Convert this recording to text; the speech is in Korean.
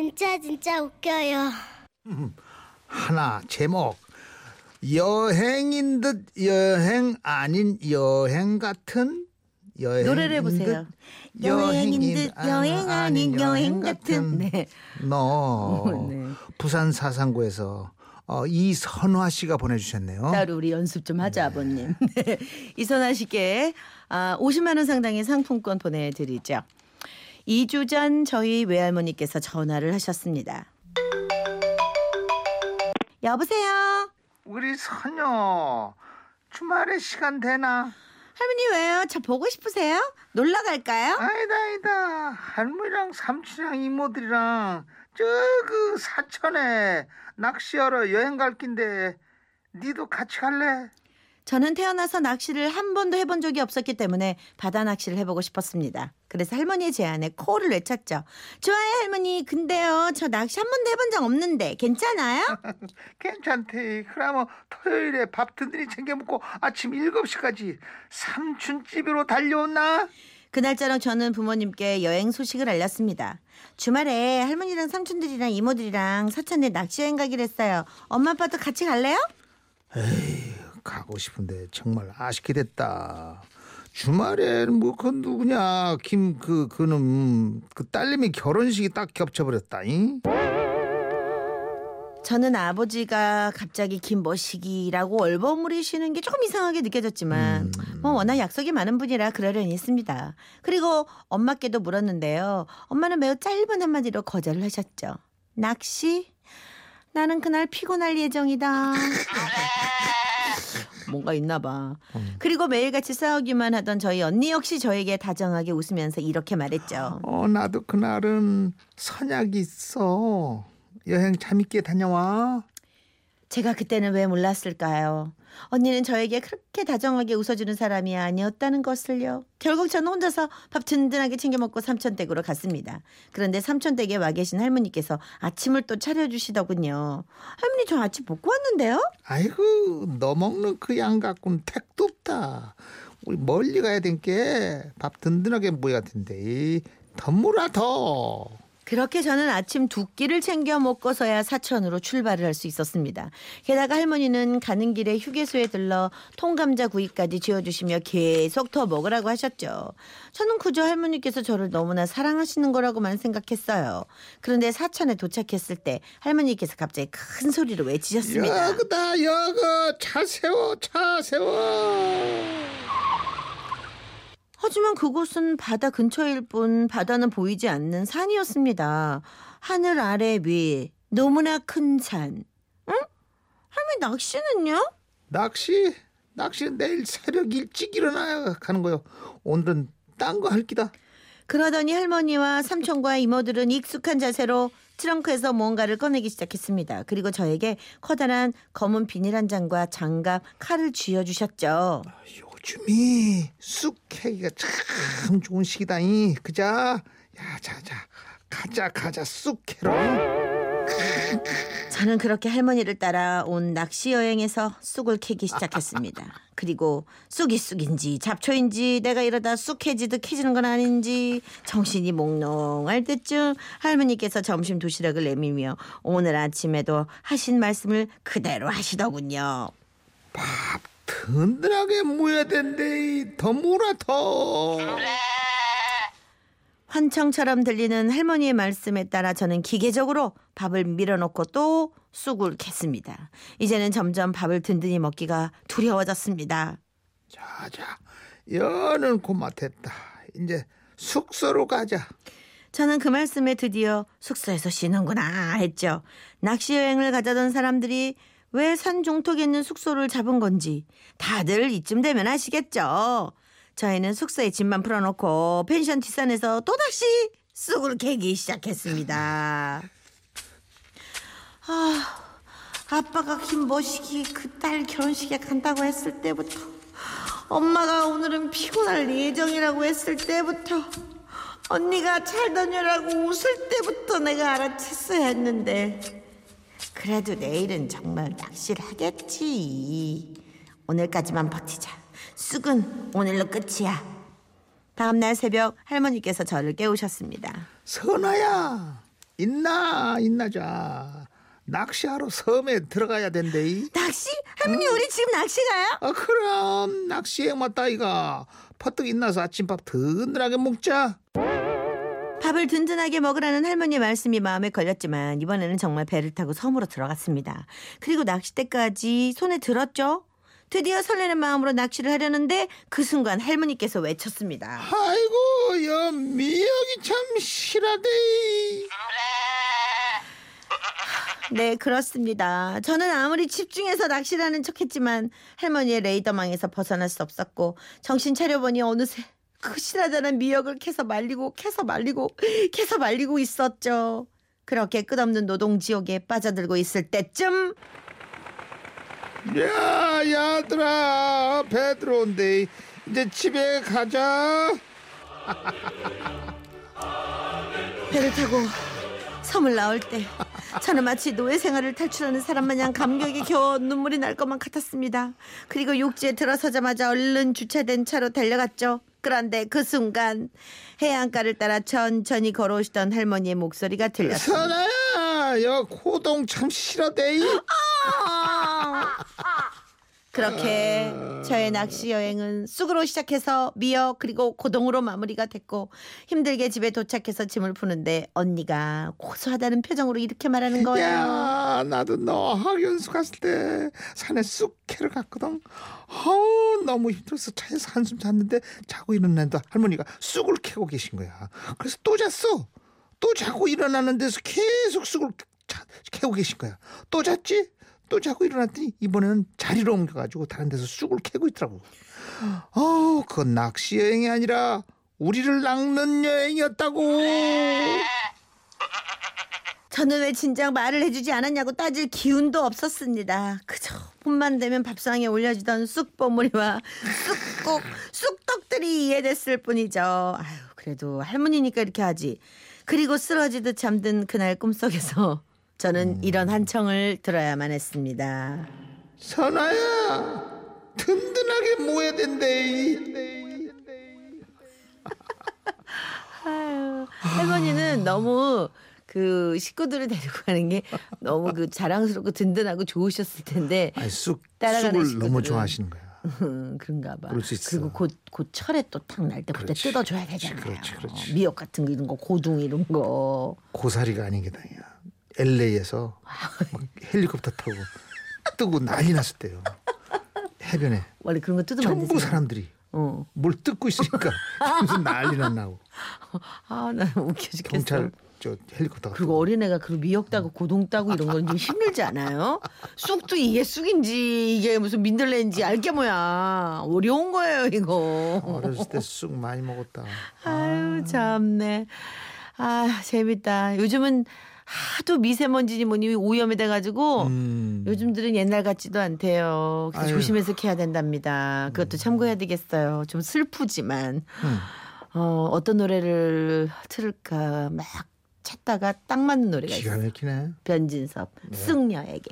진짜 진짜 웃겨요. 하나 제목 여행인 듯 여행 아닌 여행 같은 여행 노래를 해보세요. 여행인 듯 여행 아닌 여행 같은. 네. 너 네. 부산 사상구에서 어, 이선화 씨가 보내주셨네요. 따로 우리 연습 좀 하자 아버님. 네. 이선아 씨께 아, 50만 원 상당의 상품권 보내드리죠. 2주 전 저희 외할머니께서 전화를 하셨습니다. 여보세요. 우리 선녀 주말에 시간 되나? 할머니 왜요? 저 보고 싶으세요? 놀러 갈까요? 아니다 아니다 할머니랑 삼촌이랑 이모들이랑 저 그 사천에 낚시하러 여행 갈 낀데 니도 같이 갈래? 저는 태어나서 낚시를 한 번도 해본 적이 없었기 때문에 바다 낚시를 해보고 싶었습니다. 그래서 할머니의 제안에 코를 외쳤죠. 좋아요 할머니. 근데요 저 낚시 한 번도 해본 적 없는데 괜찮아요? 괜찮대 그러면 토요일에 밥 든든히 챙겨 먹고 아침 7시까지 삼촌집으로 달려온나? 그날 저녁 저는 부모님께 여행 소식을 알렸습니다. 주말에 할머니랑 삼촌들이랑 이모들이랑 사천에 낚시 여행 가기로 했어요. 엄마 아빠도 같이 갈래요? 가고 싶은데 정말 아쉽게 됐다 주말엔 뭐그 누구냐 김 그 그는 그 딸내미 결혼식이 딱 겹쳐버렸다 잉? 저는 아버지가 갑자기 김머시기라고 얼버무리시는 게 조금 이상하게 느껴졌지만 뭐 워낙 약속이 많은 분이라 그러려니 했습니다. 그리고 엄마께도 물었는데요. 엄마는 매우 짧은 한마디로 거절을 하셨죠. 낚시? 나는 그날 피곤할 예정이다. 뭔가 있나 봐. 그리고 매일같이 싸우기만 하던 저희 언니 역시 저에게 다정하게 웃으면서 이렇게 말했죠. 어 나도 그날은 선약이 있어 여행 재밌게 다녀와 제가 그때는 왜 몰랐을까요? 언니는 저에게 그렇게 다정하게 웃어주는 사람이 아니었다는 것을요. 결국 저는 혼자서 밥 든든하게 챙겨 먹고 삼촌댁으로 갔습니다. 그런데 삼촌댁에 와 계신 할머니께서 아침을 또 차려주시더군요. 할머니 저 아침 먹고 왔는데요? 아이고 너 먹는 그 양 갖고는 택도 없다 우리 멀리 가야 된게 밥 든든하게 된대 더 물어 더 그렇게 저는 아침 두 끼를 챙겨 먹고서야 사천으로 출발을 할 수 있었습니다. 게다가 할머니는 가는 길에 휴게소에 들러 통감자 구이까지 지어주시며 계속 더 먹으라고 하셨죠. 저는 그저 할머니께서 저를 너무나 사랑하시는 거라고만 생각했어요. 그런데 사천에 도착했을 때 할머니께서 갑자기 큰 소리로 외치셨습니다. 여그다 여그 차 세워 차 세워 하지만 그곳은 바다 근처일 뿐 바다는 보이지 않는 산이었습니다. 하늘 아래 위 너무나 큰 산. 응? 할머니 낚시는요? 낚시 낚시 내일 새벽 일찍 일어나야 가는 거요 오늘은 딴 거 할 기다 그러더니 할머니와 삼촌과 이모들은 익숙한 자세로 트렁크에서 무언가를 꺼내기 시작했습니다. 그리고 저에게 커다란 검은 비닐 한 장과 장갑, 칼을 쥐어주셨죠. 요즘이 쑥 캐기가 참 좋은 시기다잉. 그자? 야자자. 가자 가자. 쑥 캐러. 저는 그렇게 할머니를 따라 온 낚시 여행에서 쑥을 캐기 시작했습니다. 그리고 쑥이 쑥인지 잡초인지 내가 이러다 쑥 캐지듯 캐지는 건 아닌지 정신이 몽롱할 때쯤 할머니께서 점심 도시락을 내밀며 오늘 아침에도 하신 말씀을 그대로 하시더군요. 든든하게 모여야 된대 더 몰아 더 환청처럼 들리는 할머니의 말씀에 따라 저는 기계적으로 밥을 밀어넣고 또 쑥을 캤습니다. 이제는 점점 밥을 든든히 먹기가 두려워졌습니다. 자자 여는 고마됐다 이제 숙소로 가자 저는 그 말씀에 드디어 숙소에서 쉬는구나 했죠. 낚시 여행을 가자던 사람들이 왜산 종톡에 있는 숙소를 잡은 건지 다들 이쯤 되면 아시겠죠. 저희는 숙소에 짐만 풀어놓고 펜션 뒷산에서 또다시 쑥을 캐기 시작했습니다. 아, 아빠가 김머시기 그 딸 결혼식에 간다고 했을 때부터 엄마가 오늘은 피곤할 예정이라고 했을 때부터 언니가 잘 다녀라고 웃을 때부터 내가 알아챘어야 했는데 그래도 내일은 정말 낚시를 하겠지. 오늘까지만 버티자. 쑥은 오늘로 끝이야. 다음날 새벽 할머니께서 저를 깨우셨습니다. 선아야 있나 있나자 낚시하러 섬에 들어가야 된대. 이. 낚시? 할머니 우리 지금 낚시 가요? 아 그럼 낚시에 맞다 이가 퍼뜩 있나서 아침밥 든든하게 먹자. 밥을 든든하게 먹으라는 할머니 말씀이 마음에 걸렸지만 이번에는 정말 배를 타고 섬으로 들어갔습니다. 그리고 낚싯대까지 손에 들었죠. 드디어 설레는 마음으로 낚시를 하려는데 그 순간 할머니께서 외쳤습니다. 아이고 여 미역이 참 실하대. 네, 그렇습니다. 저는 아무리 집중해서 낚시를 하는 척 했지만 할머니의 레이더망에서 벗어날 수 없었고 정신 차려보니 어느새 그 실하다는 미역을 캐서 말리고 캐서 말리고 캐서 말리고 있었죠. 그렇게 끝없는 노동 지옥에 빠져들고 있을 때쯤 야 야들아 배 들어온대. 이제 집에 가자. 배를 타고 섬을 나올 때 저는 마치 노예 생활을 탈출하는 사람 마냥 감격에 겨워 눈물이 날 것만 같았습니다. 그리고 육지에 들어서자마자 얼른 주차된 차로 달려갔죠. 그런데 그 순간 해안가를 따라 천천히 걸어오시던 할머니의 목소리가 들렸습니다. 선아야 여 고동 참 실하대. 그렇게 저의 낚시 여행은 쑥으로 시작해서 미역 그리고 고동으로 마무리가 됐고 힘들게 집에 도착해서 짐을 푸는데 언니가 고소하다는 표정으로 이렇게 말하는 거예요. 야 나도 너 학연수 갔을 때 산에 쑥 캐러 갔거든. 어우 너무 힘들어서 차에서 한숨 잤는데 자고 일어났는데 할머니가 쑥을 캐고 계신 거야. 그래서 또 잤어. 또 자고 일어나는 데서 계속 쑥을 차- 캐고 계신 거야. 또 잤지? 또 자고 일어났더니 이번에는 자리로 옮겨가지고 다른 데서 쑥을 캐고 있더라고. 어, 그건 낚시 여행이 아니라 우리를 낚는 여행이었다고. 저는 왜 진작 말을 해주지 않았냐고 따질 기운도 없었습니다. 그저 봄만 되면 밥상에 올려지던 쑥버무리와 쑥국, 쑥떡들이 이해됐을 뿐이죠. 아유, 그래도 할머니니까 이렇게 하지. 그리고 쓰러지듯 잠든 그날 꿈속에서 저는 이런 한 청을 들어야만 했습니다. 선아야 든든하게 모여야 된대. 아유, 할머니는 너무 그 식구들을 데리고 가는 게 너무 그 자랑스럽고 든든하고 좋으셨을 텐데 아니 쑥 따라가는 쑥을 너무 좋아하시는 거야. 음, 그런가 봐. 그럴 수 있어. 그리고 곧, 곧 철에 또 탁 날 때부터. 뜯어줘야 되잖아요. 그렇지, 그렇지. 미역 같은 거 이런 거 고둥 이런 거. 고사리가 아닌 게 다야. LA에서 막 헬리콥터 타고 뜨고 난리 났을 때요. 해변에 원래 그런 거 뜯으면 안 전부. 사람들이 어. 뭘 뜯고 있으니까 무슨 난리 났나고 아, 나 웃겨 죽겠어. 경찰 저 헬리콥터가 그리고 어린애가 그 미역 따고 고동 따고 이런 건 좀 힘들지 않아요? 쑥도 이게 쑥인지 이게 무슨 민들레인지 알게 뭐야. 어려운 거예요 이거. 어렸을 때 쑥 많이 먹었다. 아유 참네. 아 재밌다. 요즘은 하도 미세먼지니 뭐니 오염이 돼가지고 음. 요즘들은 옛날 같지도 않대요. 그래서 아유. 조심해서 캐야 된답니다. 그것도 참고해야 되겠어요. 좀 슬프지만 음. 어, 어떤 노래를 틀을까 막 찾다가 딱 맞는 노래가 기가 있어요. 막히네. 변진섭 승려에게